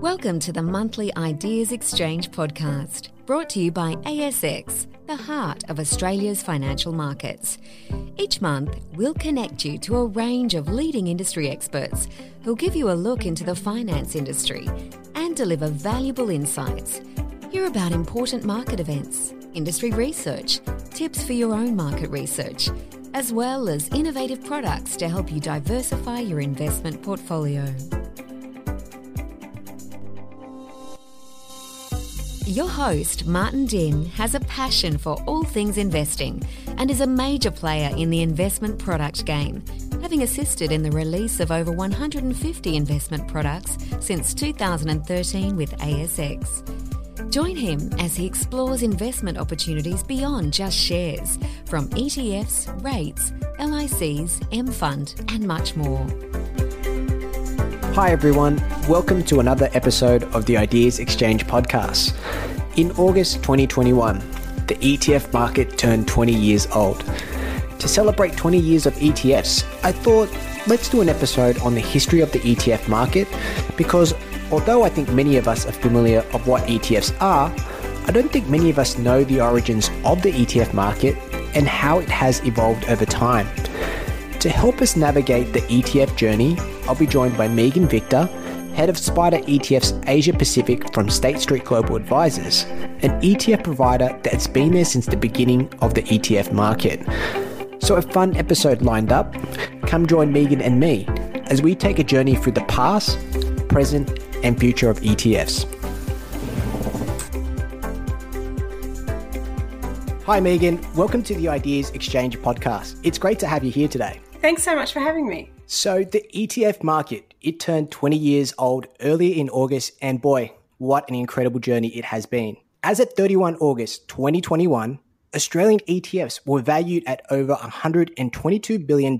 Welcome to the monthly Ideas Exchange podcast, brought to you by ASX, the heart of Australia's financial markets. Each month, we'll connect you to a range of leading industry experts who'll give you a look into the finance industry and deliver valuable insights. Hear about important market events, industry research, tips for your own market research, as well as innovative products to help you diversify your investment portfolio. Your host, Martin Dinh, has a passion for all things investing and is a major player in the investment product game, having assisted in the release of over 150 investment products since 2013 with ASX. Join him as he explores investment opportunities beyond just shares, from ETFs, rates, LICs, mFund, and much more. Hi, everyone. Welcome to another episode of the Ideas Exchange podcast. In August 2021, the ETF market turned 20 years old. To celebrate 20 years of ETFs, I thought let's do an episode on the history of the ETF market because although I think many of us are familiar of what ETFs are, I don't think many of us know the origins of the ETF market and how it has evolved over time. To help us navigate the ETF journey, I'll be joined by Meaghan Victor, head of SPDR ETF's Asia Pacific from State Street Global Advisors, an ETF provider that's been there since the beginning of the ETF market. So, a fun episode lined up. Come join Meaghan and me as we take a journey through the past, present, and future of ETFs. Hi, Meaghan. Welcome to the Ideas Exchange podcast. It's great to have you here today. Thanks so much for having me. So, the ETF market, it turned 20 years old earlier in August, and boy, what an incredible journey it has been. As at 31 August 2021, Australian ETFs were valued at over $122 billion,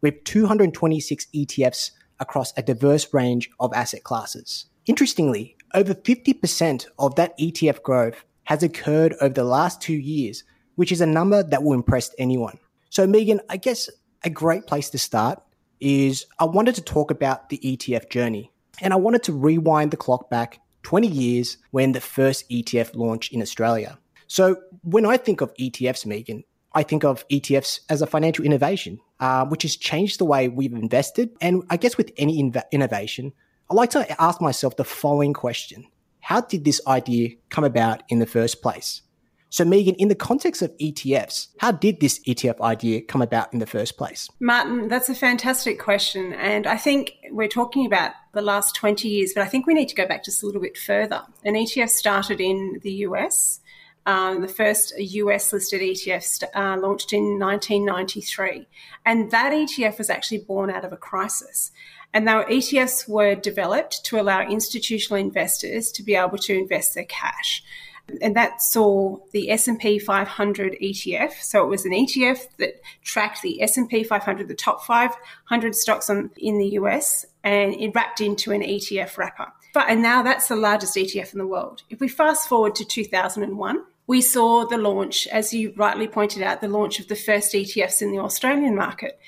with 226 ETFs across a diverse range of asset classes. Interestingly, over 50% of that ETF growth has occurred over the last two years, which is a number that will impress anyone. So, Meaghan, I guess a great place to start is I wanted to talk about the ETF journey. And I wanted to rewind the clock back 20 years when the first ETF launched in Australia. So when I think of ETFs, Meaghan, I think of ETFs as a financial innovation, uh, which has changed the way we've invested. And I guess with any inv- innovation, I like to ask myself the following question How did this idea come about in the first place? So, Meaghan, in the context of ETFs, how did this ETF idea come about in the first place? Martin, that's a fantastic question. And I think we're talking about the last 20 years, but I think we need to go back just a little bit further. An ETF started in the US. Um, the first US listed ETF uh, launched in 1993. And that ETF was actually born out of a crisis. And our ETFs were developed to allow institutional investors to be able to invest their cash and that saw the S&P 500 ETF. So it was an ETF that tracked the S&P 500, the top 500 stocks on, in the US, and it wrapped into an ETF wrapper. But, and now that's the largest ETF in the world. If we fast forward to 2001, we saw the launch, as you rightly pointed out, the launch of the first ETFs in the Australian market.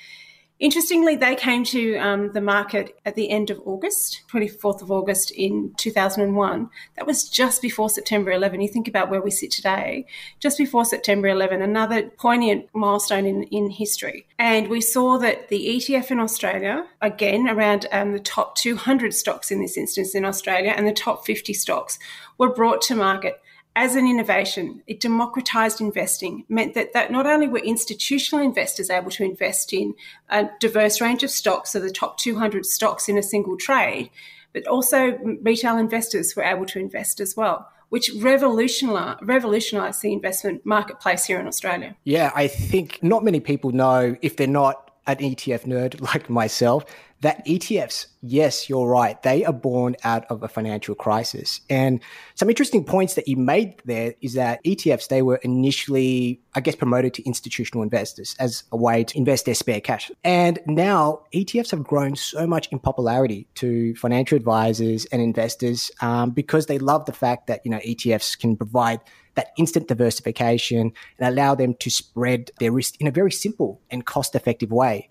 Interestingly, they came to um, the market at the end of August, 24th of August in 2001. That was just before September 11. You think about where we sit today, just before September 11, another poignant milestone in, in history. And we saw that the ETF in Australia, again, around um, the top 200 stocks in this instance in Australia, and the top 50 stocks were brought to market as an innovation, it democratized investing, meant that, that not only were institutional investors able to invest in a diverse range of stocks, so the top 200 stocks in a single trade, but also retail investors were able to invest as well, which revolutionized, revolutionized the investment marketplace here in Australia. Yeah, I think not many people know if they're not an ETF nerd like myself that ETFs, yes, you're right. They are born out of a financial crisis. And some interesting points that you made there is that ETFs, they were initially, I guess, promoted to institutional investors as a way to invest their spare cash. And now ETFs have grown so much in popularity to financial advisors and investors um, because they love the fact that, you know, ETFs can provide that instant diversification and allow them to spread their risk in a very simple and cost effective way.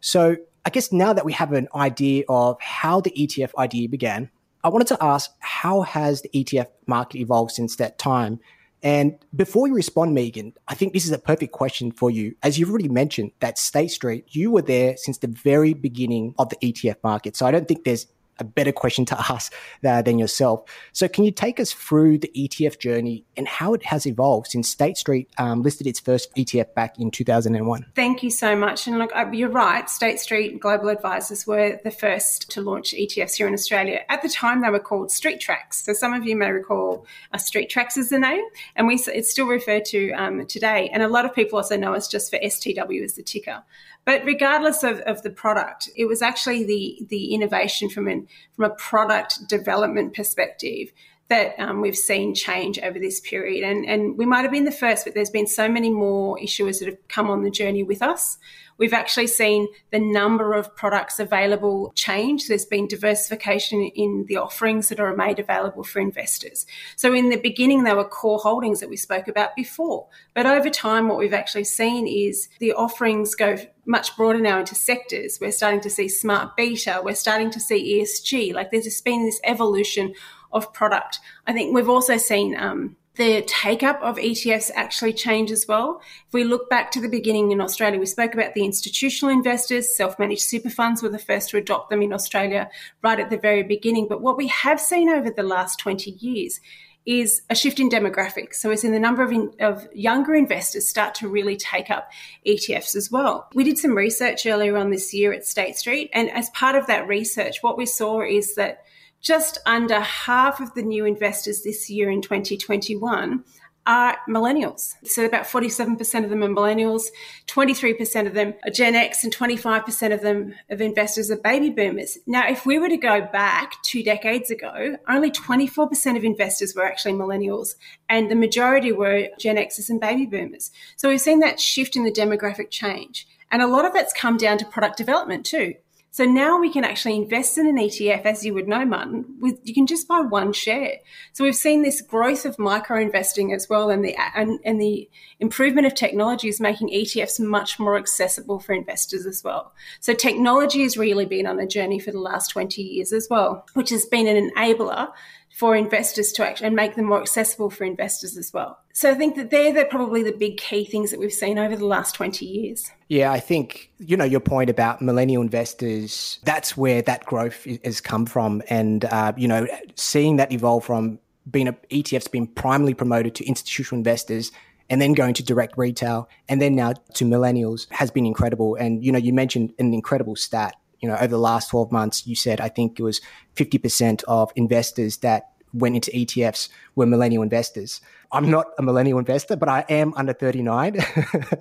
So I guess now that we have an idea of how the ETF idea began, I wanted to ask how has the ETF market evolved since that time? And before you respond, Meaghan, I think this is a perfect question for you. As you've already mentioned, that State Street, you were there since the very beginning of the ETF market. So I don't think there's a better question to ask than yourself. So, can you take us through the ETF journey and how it has evolved since State Street um, listed its first ETF back in 2001? Thank you so much. And look, you're right. State Street Global Advisors were the first to launch ETFs here in Australia. At the time, they were called streetTRACKS. So, some of you may recall uh, streetTRACKS is the name, and we it's still referred to um, today. And a lot of people also know us just for STW as the ticker. But regardless of, of the product, it was actually the the innovation from an from a product development perspective that um, we've seen change over this period. And, and we might have been the first, but there's been so many more issuers that have come on the journey with us. We've actually seen the number of products available change. There's been diversification in the offerings that are made available for investors. So in the beginning, there were core holdings that we spoke about before. But over time, what we've actually seen is the offerings go much broader now into sectors. We're starting to see smart beta. We're starting to see ESG. Like there's just been this evolution of product. I think we've also seen um, the take up of ETFs actually change as well. If we look back to the beginning in Australia, we spoke about the institutional investors, self managed super funds were the first to adopt them in Australia right at the very beginning. But what we have seen over the last 20 years is a shift in demographics. So, as in the number of, in, of younger investors start to really take up ETFs as well. We did some research earlier on this year at State Street, and as part of that research, what we saw is that just under half of the new investors this year in 2021 are millennials. So about 47% of them are millennials, 23% of them are Gen X, and 25% of them of investors are baby boomers. Now, if we were to go back two decades ago, only 24% of investors were actually millennials, and the majority were Gen Xers and baby boomers. So we've seen that shift in the demographic change. And a lot of that's come down to product development too. So now we can actually invest in an ETF, as you would know, Martin, with you can just buy one share. So we've seen this growth of micro investing as well, and the and, and the improvement of technology is making ETFs much more accessible for investors as well. So technology has really been on a journey for the last 20 years as well, which has been an enabler for investors to actually and make them more accessible for investors as well. So I think that they're, they're probably the big key things that we've seen over the last 20 years. Yeah, I think, you know, your point about millennial investors, that's where that growth has come from. And, uh, you know, seeing that evolve from being a ETFs being primarily promoted to institutional investors and then going to direct retail and then now to millennials has been incredible. And, you know, you mentioned an incredible stat you know, over the last 12 months, you said, I think it was 50% of investors that went into ETFs were millennial investors. I'm not a millennial investor, but I am under 39.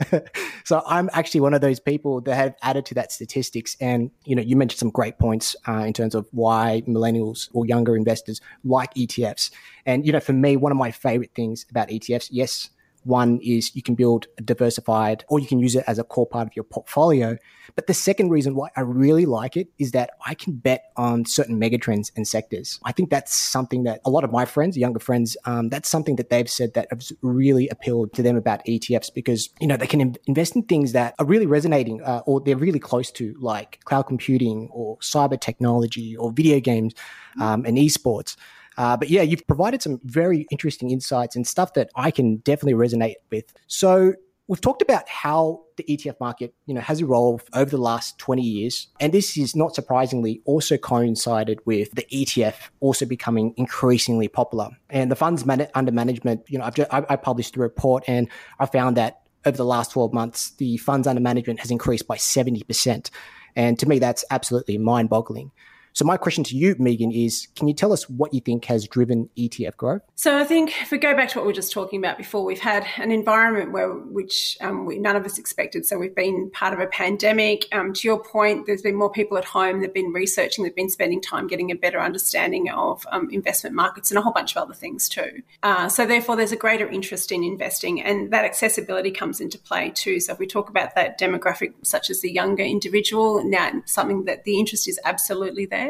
so I'm actually one of those people that have added to that statistics. And, you know, you mentioned some great points uh, in terms of why millennials or younger investors like ETFs. And, you know, for me, one of my favorite things about ETFs, yes, one is you can build a diversified or you can use it as a core part of your portfolio. But the second reason why I really like it is that I can bet on certain megatrends and sectors. I think that's something that a lot of my friends, younger friends, um, that's something that they've said that has really appealed to them about ETFs because, you know, they can invest in things that are really resonating uh, or they're really close to like cloud computing or cyber technology or video games um, and esports. Uh, but yeah, you've provided some very interesting insights and stuff that I can definitely resonate with. So we've talked about how the ETF market, you know, has evolved over the last 20 years. And this is not surprisingly also coincided with the ETF also becoming increasingly popular. And the funds under management, you know, I've just, I, I published a report and I found that over the last 12 months, the funds under management has increased by 70%. And to me, that's absolutely mind boggling. So my question to you, Meaghan, is can you tell us what you think has driven ETF growth? So I think if we go back to what we were just talking about before, we've had an environment where which um, we, none of us expected. So we've been part of a pandemic. Um, to your point, there's been more people at home. They've been researching. They've been spending time getting a better understanding of um, investment markets and a whole bunch of other things too. Uh, so therefore, there's a greater interest in investing, and that accessibility comes into play too. So if we talk about that demographic, such as the younger individual, now something that the interest is absolutely there.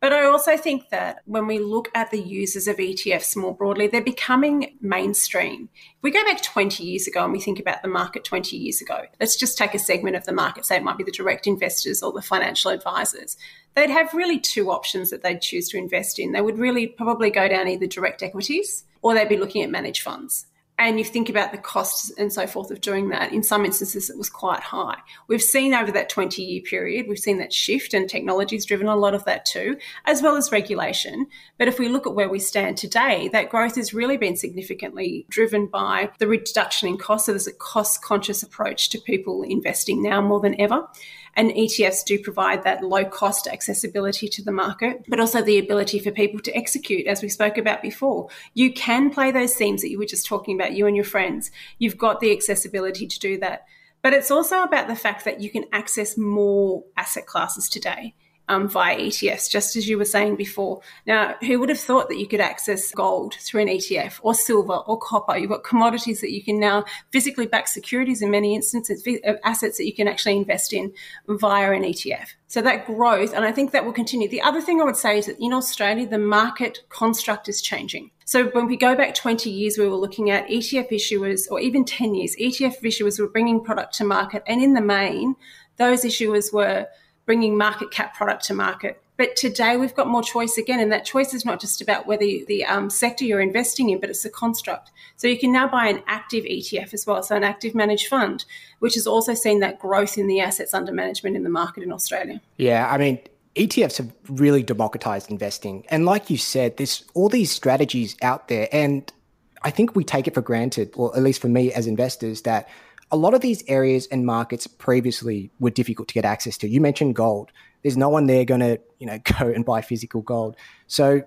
But I also think that when we look at the users of ETFs more broadly, they're becoming mainstream. If we go back 20 years ago and we think about the market 20 years ago, let's just take a segment of the market, say it might be the direct investors or the financial advisors. They'd have really two options that they'd choose to invest in. They would really probably go down either direct equities or they'd be looking at managed funds and you think about the costs and so forth of doing that, in some instances it was quite high. We've seen over that 20 year period, we've seen that shift and technology has driven a lot of that too, as well as regulation. But if we look at where we stand today, that growth has really been significantly driven by the reduction in costs. So there's a cost conscious approach to people investing now more than ever. And ETFs do provide that low cost accessibility to the market, but also the ability for people to execute, as we spoke about before. You can play those themes that you were just talking about, you and your friends. You've got the accessibility to do that. But it's also about the fact that you can access more asset classes today um, via ETFs, just as you were saying before. Now, who would have thought that you could access gold through an ETF or silver or copper? You've got commodities that you can now physically back securities in many instances, assets that you can actually invest in via an ETF. So that growth, and I think that will continue. The other thing I would say is that in Australia, the market construct is changing. So when we go back 20 years, we were looking at ETF issuers, or even 10 years, ETF issuers were bringing product to market. And in the main, those issuers were bringing market cap product to market. But today we've got more choice again, and that choice is not just about whether the um, sector you're investing in, but it's a construct. So you can now buy an active ETF as well, so an active managed fund, which has also seen that growth in the assets under management in the market in Australia. Yeah, I mean, ETFs have really democratized investing. And like you said, there's all these strategies out there. And I think we take it for granted, or at least for me as investors, that a lot of these areas and markets previously were difficult to get access to. You mentioned gold. There's no one there going to, you know, go and buy physical gold. So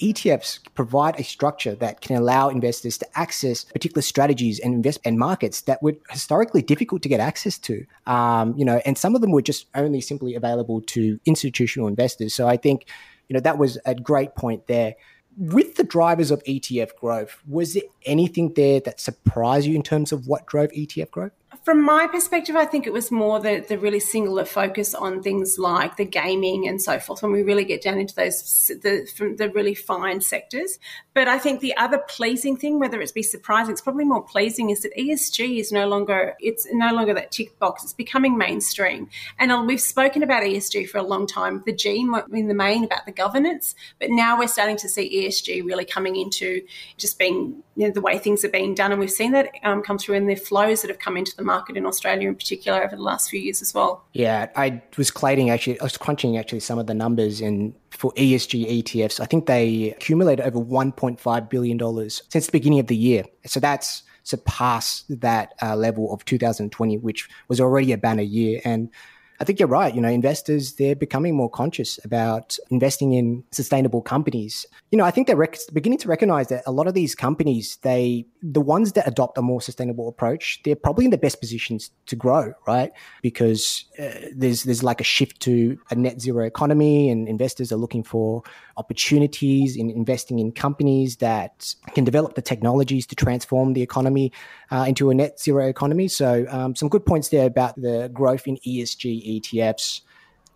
ETFs provide a structure that can allow investors to access particular strategies and invest and markets that were historically difficult to get access to. Um, you know, and some of them were just only simply available to institutional investors. So I think, you know, that was a great point there with the drivers of ETF growth, was there anything there that surprised you in terms of what drove ETF growth? From my perspective, I think it was more the, the really singular focus on things like the gaming and so forth when we really get down into those the, from the really fine sectors. But I think the other pleasing thing, whether it's be surprising, it's probably more pleasing, is that ESG is no longer it's no longer that tick box. It's becoming mainstream, and uh, we've spoken about ESG for a long time. The G in the main about the governance, but now we're starting to see ESG really coming into just being you know, the way things are being done, and we've seen that um, come through in the flows that have come into the market in Australia in particular over the last few years as well. Yeah, I was collating actually, I was crunching actually some of the numbers in for ESG ETFs. I think they accumulated over $1.5 billion since the beginning of the year. So that's surpassed that uh, level of 2020, which was already a banner year. And I think you're right. You know, investors, they're becoming more conscious about investing in sustainable companies. You know, I think they're rec- beginning to recognize that a lot of these companies, they, the ones that adopt a more sustainable approach, they're probably in the best positions to grow, right? Because uh, there's, there's like a shift to a net zero economy and investors are looking for opportunities in investing in companies that can develop the technologies to transform the economy uh, into a net zero economy. So, um, some good points there about the growth in ESG ETFs.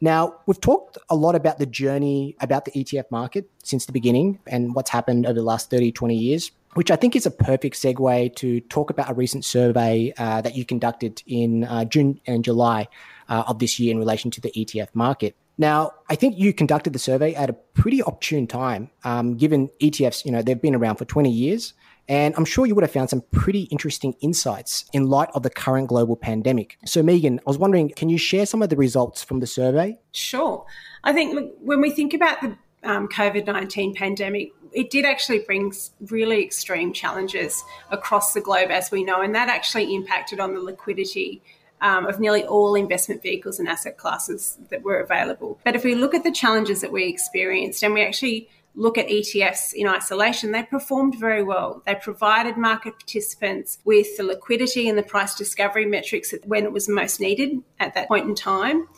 Now, we've talked a lot about the journey about the ETF market since the beginning and what's happened over the last 30, 20 years, which I think is a perfect segue to talk about a recent survey uh, that you conducted in uh, June and July uh, of this year in relation to the ETF market. Now, I think you conducted the survey at a pretty opportune time, um, given ETFs, you know, they've been around for 20 years. And I'm sure you would have found some pretty interesting insights in light of the current global pandemic. So, Meaghan, I was wondering, can you share some of the results from the survey? Sure. I think when we think about the um, COVID 19 pandemic, it did actually bring really extreme challenges across the globe, as we know, and that actually impacted on the liquidity um, of nearly all investment vehicles and asset classes that were available. But if we look at the challenges that we experienced, and we actually look at ETFs in isolation, they performed very well. They provided market participants with the liquidity and the price discovery metrics when it was most needed at that point in time.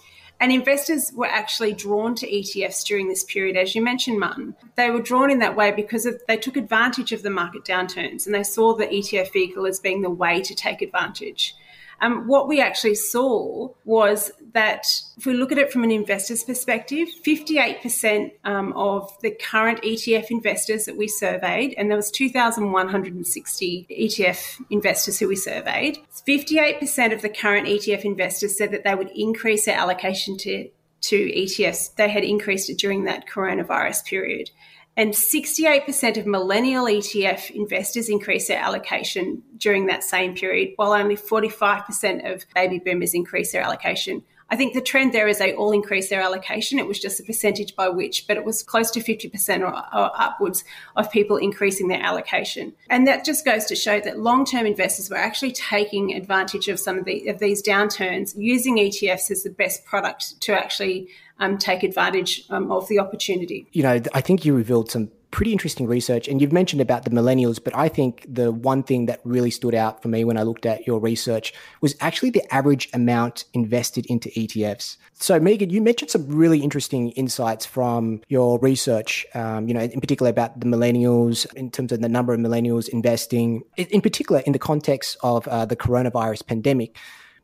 And investors were actually drawn to ETFs during this period, as you mentioned, Martin. They were drawn in that way because of, they took advantage of the market downturns and they saw the ETF vehicle as being the way to take advantage. Um, what we actually saw was that if we look at it from an investor's perspective, 58% um, of the current ETF investors that we surveyed, and there was 2,160 ETF investors who we surveyed, 58% of the current ETF investors said that they would increase their allocation to to ETFs, they had increased it during that coronavirus period. And 68% of millennial ETF investors increased their allocation during that same period, while only 45% of baby boomers increased their allocation. I think the trend there is they all increase their allocation. It was just a percentage by which, but it was close to 50% or, or, upwards of people increasing their allocation. And that just goes to show that long-term investors were actually taking advantage of some of, the, of these downturns, using ETFs as the best product to actually um, take advantage um, of the opportunity. You know, I think you revealed some pretty interesting research. And you've mentioned about the millennials, but I think the one thing that really stood out for me when I looked at your research was actually the average amount invested into ETFs. So, Meaghan, you mentioned some really interesting insights from your research, um, you know, in particular about the millennials, in terms of the number of millennials investing, in particular in the context of uh, the coronavirus pandemic.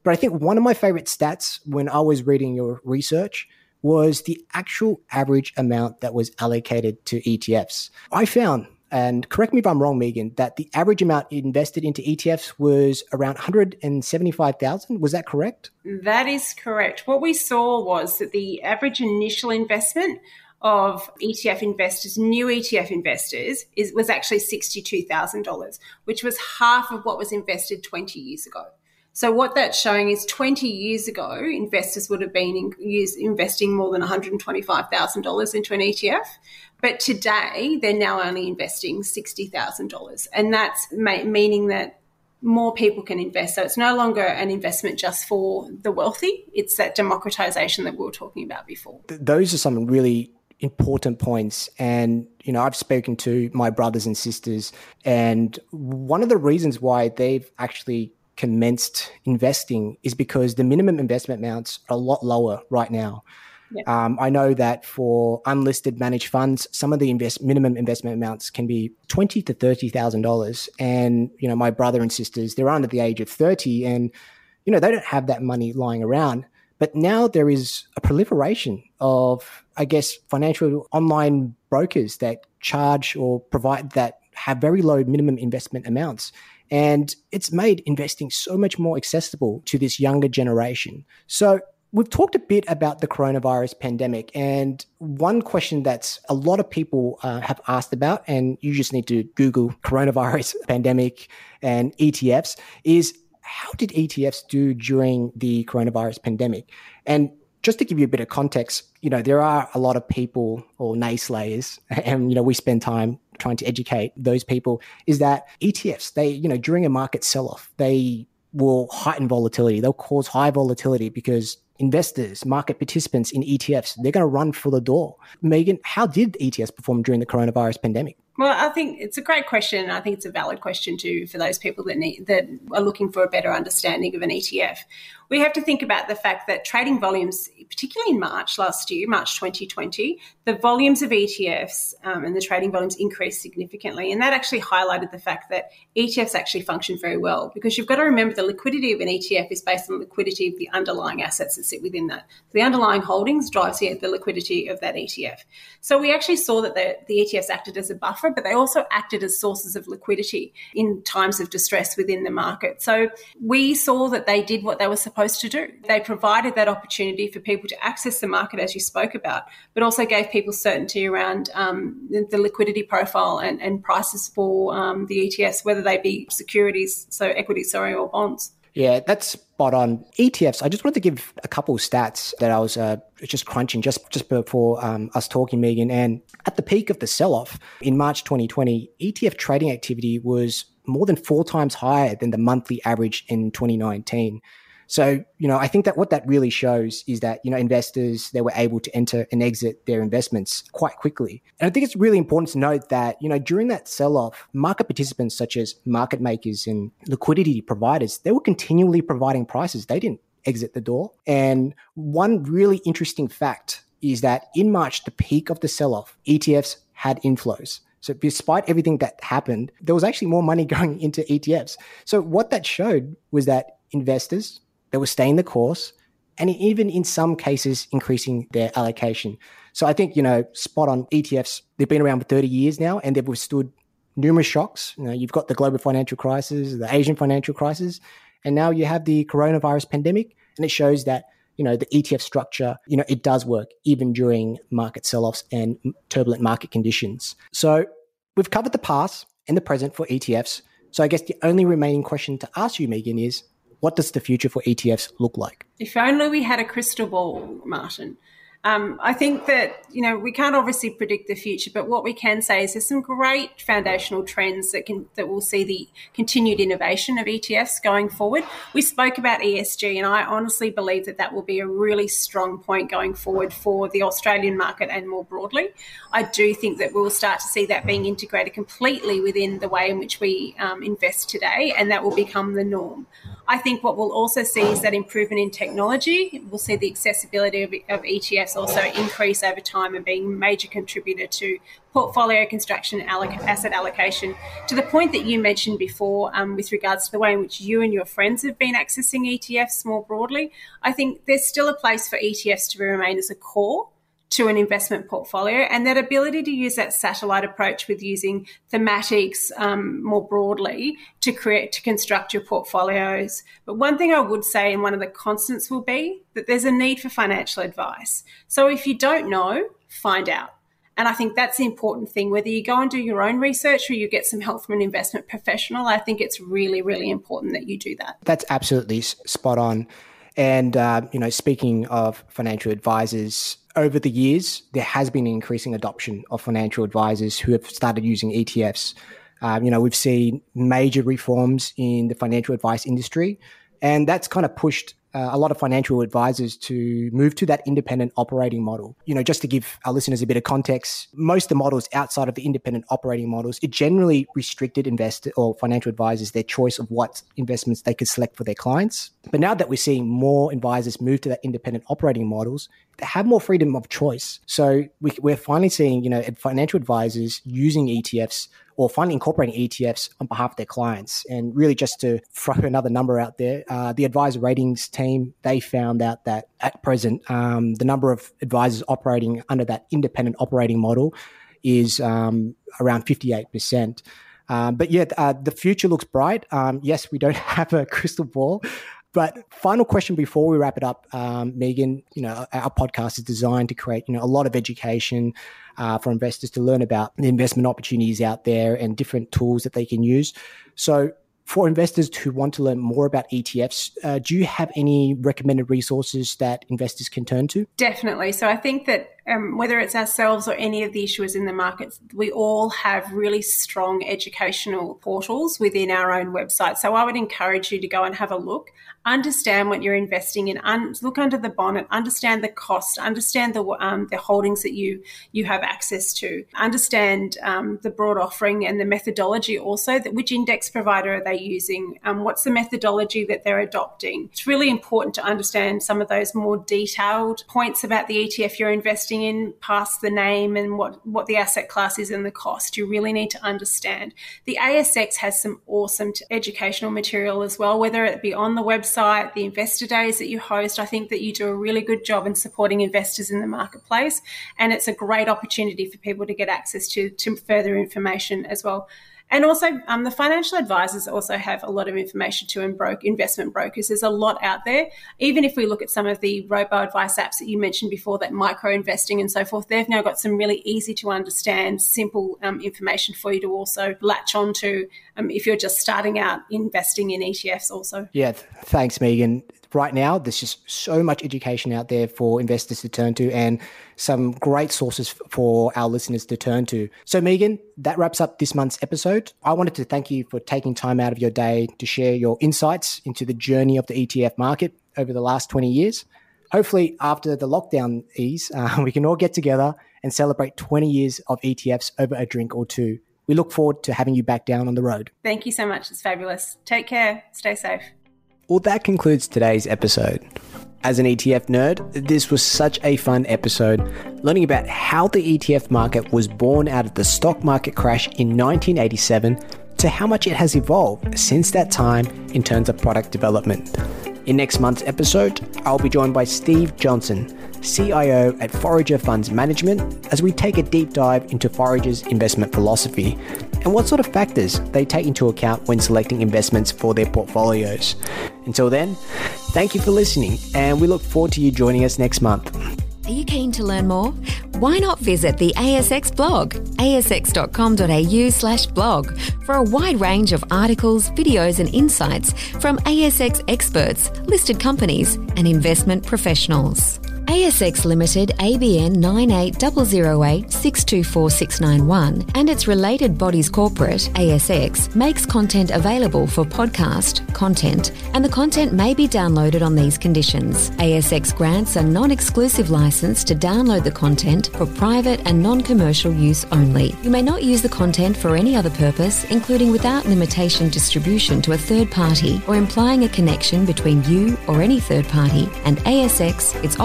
But I think one of my favorite stats when I was reading your research was the actual average amount that was allocated to ETFs. I found, and correct me if I'm wrong, Meaghan, that the average amount invested into ETFs was around 175,000. Was that correct? That is correct. What we saw was that the average initial investment of ETF investors, new ETF investors, is, was actually $62,000, which was half of what was invested 20 years ago. So what that's showing is 20 years ago, investors would have been in, use, investing more than $125,000 into an ETF. But today, they're now only investing $60,000. And that's ma- meaning that more people can invest. So it's no longer an investment just for the wealthy. It's that democratization that we were talking about before. Those are some really important points. And, you know, I've spoken to my brothers and sisters, and one of the reasons why they've actually commenced investing is because the minimum investment amounts are a lot lower right now. Yeah. Um, I know that for unlisted managed funds, some of the invest minimum investment amounts can be twenty to thirty thousand dollars, and you know my brother and sisters they're under the age of thirty, and you know they don't have that money lying around. But now there is a proliferation of, I guess, financial online brokers that charge or provide that have very low minimum investment amounts. And it's made investing so much more accessible to this younger generation. So We've talked a bit about the coronavirus pandemic, and one question that's a lot of people uh, have asked about, and you just need to Google coronavirus pandemic and ETFs, is how did ETFs do during the coronavirus pandemic? And just to give you a bit of context, you know, there are a lot of people or naysayers, and, you know, we spend time trying to educate those people is that ETFs, they, you know, during a market sell off, they will heighten volatility. They'll cause high volatility because investors, market participants in ETFs, they're going to run for the door. Meaghan, how did ETFs perform during the coronavirus pandemic? Well, I think it's a great question. I think it's a valid question too for those people that need that are looking for a better understanding of an ETF we have to think about the fact that trading volumes, particularly in March last year, March 2020, the volumes of ETFs um, and the trading volumes increased significantly. And that actually highlighted the fact that ETFs actually function very well because you've got to remember the liquidity of an ETF is based on the liquidity of the underlying assets that sit within that. The underlying holdings drives the, the liquidity of that ETF. So we actually saw that the, the ETFs acted as a buffer, but they also acted as sources of liquidity in times of distress within the market. So we saw that they did what they were supposed to do. They provided that opportunity for people to access the market, as you spoke about, but also gave people certainty around um, the, liquidity profile and, and prices for um, the ETFs, whether they be securities, so equity, sorry, or bonds. Yeah, that's spot on. ETFs. I just wanted to give a couple of stats that I was uh, just crunching just just before um, us talking, Meaghan. And at the peak of the sell-off in March 2020, ETF trading activity was more than four times higher than the monthly average in 2019. So, you know, I think that what that really shows is that, you know, investors, they were able to enter and exit their investments quite quickly. And I think it's really important to note that, you know, during that sell off, market participants such as market makers and liquidity providers, they were continually providing prices. They didn't exit the door. And one really interesting fact is that in March, the peak of the sell off, ETFs had inflows. So despite everything that happened, there was actually more money going into ETFs. So what that showed was that investors that were staying the course and even in some cases increasing their allocation. So I think, you know, spot on ETFs, they've been around for 30 years now and they've withstood numerous shocks. You know, you've got the global financial crisis, the Asian financial crisis, and now you have the coronavirus pandemic. And it shows that, you know, the ETF structure, you know, it does work even during market sell-offs and turbulent market conditions. So we've covered the past and the present for ETFs. So I guess the only remaining question to ask you, Meaghan, is what does the future for ETFs look like? If only we had a crystal ball, Martin. Um, I think that you know we can't obviously predict the future, but what we can say is there's some great foundational trends that can that will see the continued innovation of ETFs going forward. We spoke about ESG, and I honestly believe that that will be a really strong point going forward for the Australian market and more broadly. I do think that we'll start to see that being integrated completely within the way in which we um, invest today, and that will become the norm. I think what we'll also see is that improvement in technology. We'll see the accessibility of, of ETFs also increase over time and being a major contributor to portfolio construction and alloc- asset allocation. To the point that you mentioned before, um, with regards to the way in which you and your friends have been accessing ETFs more broadly, I think there's still a place for ETFs to remain as a core to an investment portfolio and that ability to use that satellite approach with using thematics um, more broadly to create to construct your portfolios but one thing i would say and one of the constants will be that there's a need for financial advice so if you don't know find out and I think that's the important thing. Whether you go and do your own research or you get some help from an investment professional, I think it's really, really important that you do that. That's absolutely spot on. And, uh, you know, speaking of financial advisors, over the years, there has been increasing adoption of financial advisors who have started using ETFs. Um, you know, we've seen major reforms in the financial advice industry, and that's kind of pushed uh, a lot of financial advisors to move to that independent operating model. You know, just to give our listeners a bit of context, most of the models outside of the independent operating models, it generally restricted investor or financial advisors their choice of what investments they could select for their clients. But now that we're seeing more advisors move to that independent operating models, have more freedom of choice. So we, we're finally seeing, you know, financial advisors using ETFs or finally incorporating ETFs on behalf of their clients. And really, just to throw another number out there, uh, the advisor ratings team they found out that at present, um, the number of advisors operating under that independent operating model is um, around fifty eight percent. Um, but yeah, uh, the future looks bright. Um, yes, we don't have a crystal ball. But final question before we wrap it up, um, Meaghan. You know, our podcast is designed to create you know a lot of education uh, for investors to learn about the investment opportunities out there and different tools that they can use. So, for investors who want to learn more about ETFs, uh, do you have any recommended resources that investors can turn to? Definitely. So I think that um, whether it's ourselves or any of the issuers in the market, we all have really strong educational portals within our own website. So I would encourage you to go and have a look, understand what you're investing in, un- look under the bonnet, understand the cost, understand the um, the holdings that you you have access to, understand um, the broad offering and the methodology also. That which index provider are they using? Um, what's the methodology that they're adopting? It's really important to understand some of those more detailed points about the ETF you're investing in past the name and what, what the asset class is and the cost. You really need to understand. The ASX has some awesome educational material as well, whether it be on the website, the investor days that you host. I think that you do a really good job in supporting investors in the marketplace. And it's a great opportunity for people to get access to, to further information as well. And also, um, the financial advisors also have a lot of information to and broke investment brokers. There's a lot out there. Even if we look at some of the robo advice apps that you mentioned before, that micro investing and so forth, they've now got some really easy to understand, simple um, information for you to also latch onto um, if you're just starting out investing in ETFs. Also, yeah. Thanks, Meaghan right now, there's just so much education out there for investors to turn to and some great sources for our listeners to turn to. So, Meaghan, that wraps up this month's episode. I wanted to thank you for taking time out of your day to share your insights into the journey of the ETF market over the last 20 years. Hopefully, after the lockdown ease, uh, we can all get together and celebrate 20 years of ETFs over a drink or two. We look forward to having you back down on the road. Thank you so much. It's fabulous. Take care. Stay safe. Well, that concludes today's episode. As an ETF nerd, this was such a fun episode, learning about how the ETF market was born out of the stock market crash in 1987 to how much it has evolved since that time in terms of product development. In next month's episode, I'll be joined by Steve Johnson, CIO at Forager Funds Management, as we take a deep dive into Forager's investment philosophy and what sort of factors they take into account when selecting investments for their portfolios. Until then, thank you for listening, and we look forward to you joining us next month. Are you keen to learn more? Why not visit the ASX blog, asx.com.au slash blog, for a wide range of articles, videos, and insights from ASX experts, listed companies, and investment professionals. ASX Limited ABN 98008 624691 and its related bodies corporate, ASX, makes content available for podcast, content, and the content may be downloaded on these conditions. ASX grants a non exclusive license to download the content for private and non commercial use only. You may not use the content for any other purpose, including without limitation distribution to a third party or implying a connection between you or any third party and ASX, its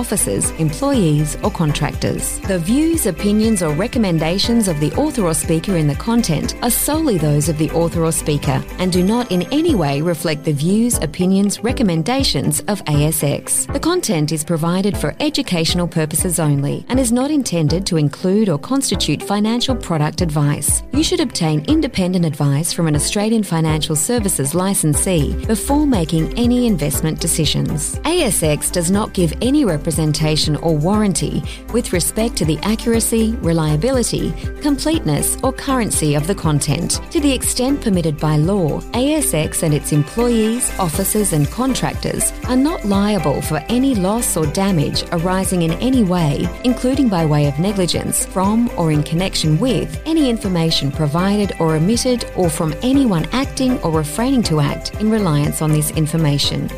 employees, or contractors. The views, opinions, or recommendations of the author or speaker in the content are solely those of the author or speaker and do not in any way reflect the views, opinions, recommendations of ASX. The content is provided for educational purposes only and is not intended to include or constitute financial product advice. You should obtain independent advice from an Australian financial services licensee before making any investment decisions. ASX does not give any or warranty with respect to the accuracy, reliability, completeness, or currency of the content. To the extent permitted by law, ASX and its employees, officers, and contractors are not liable for any loss or damage arising in any way, including by way of negligence from or in connection with any information provided or omitted or from anyone acting or refraining to act in reliance on this information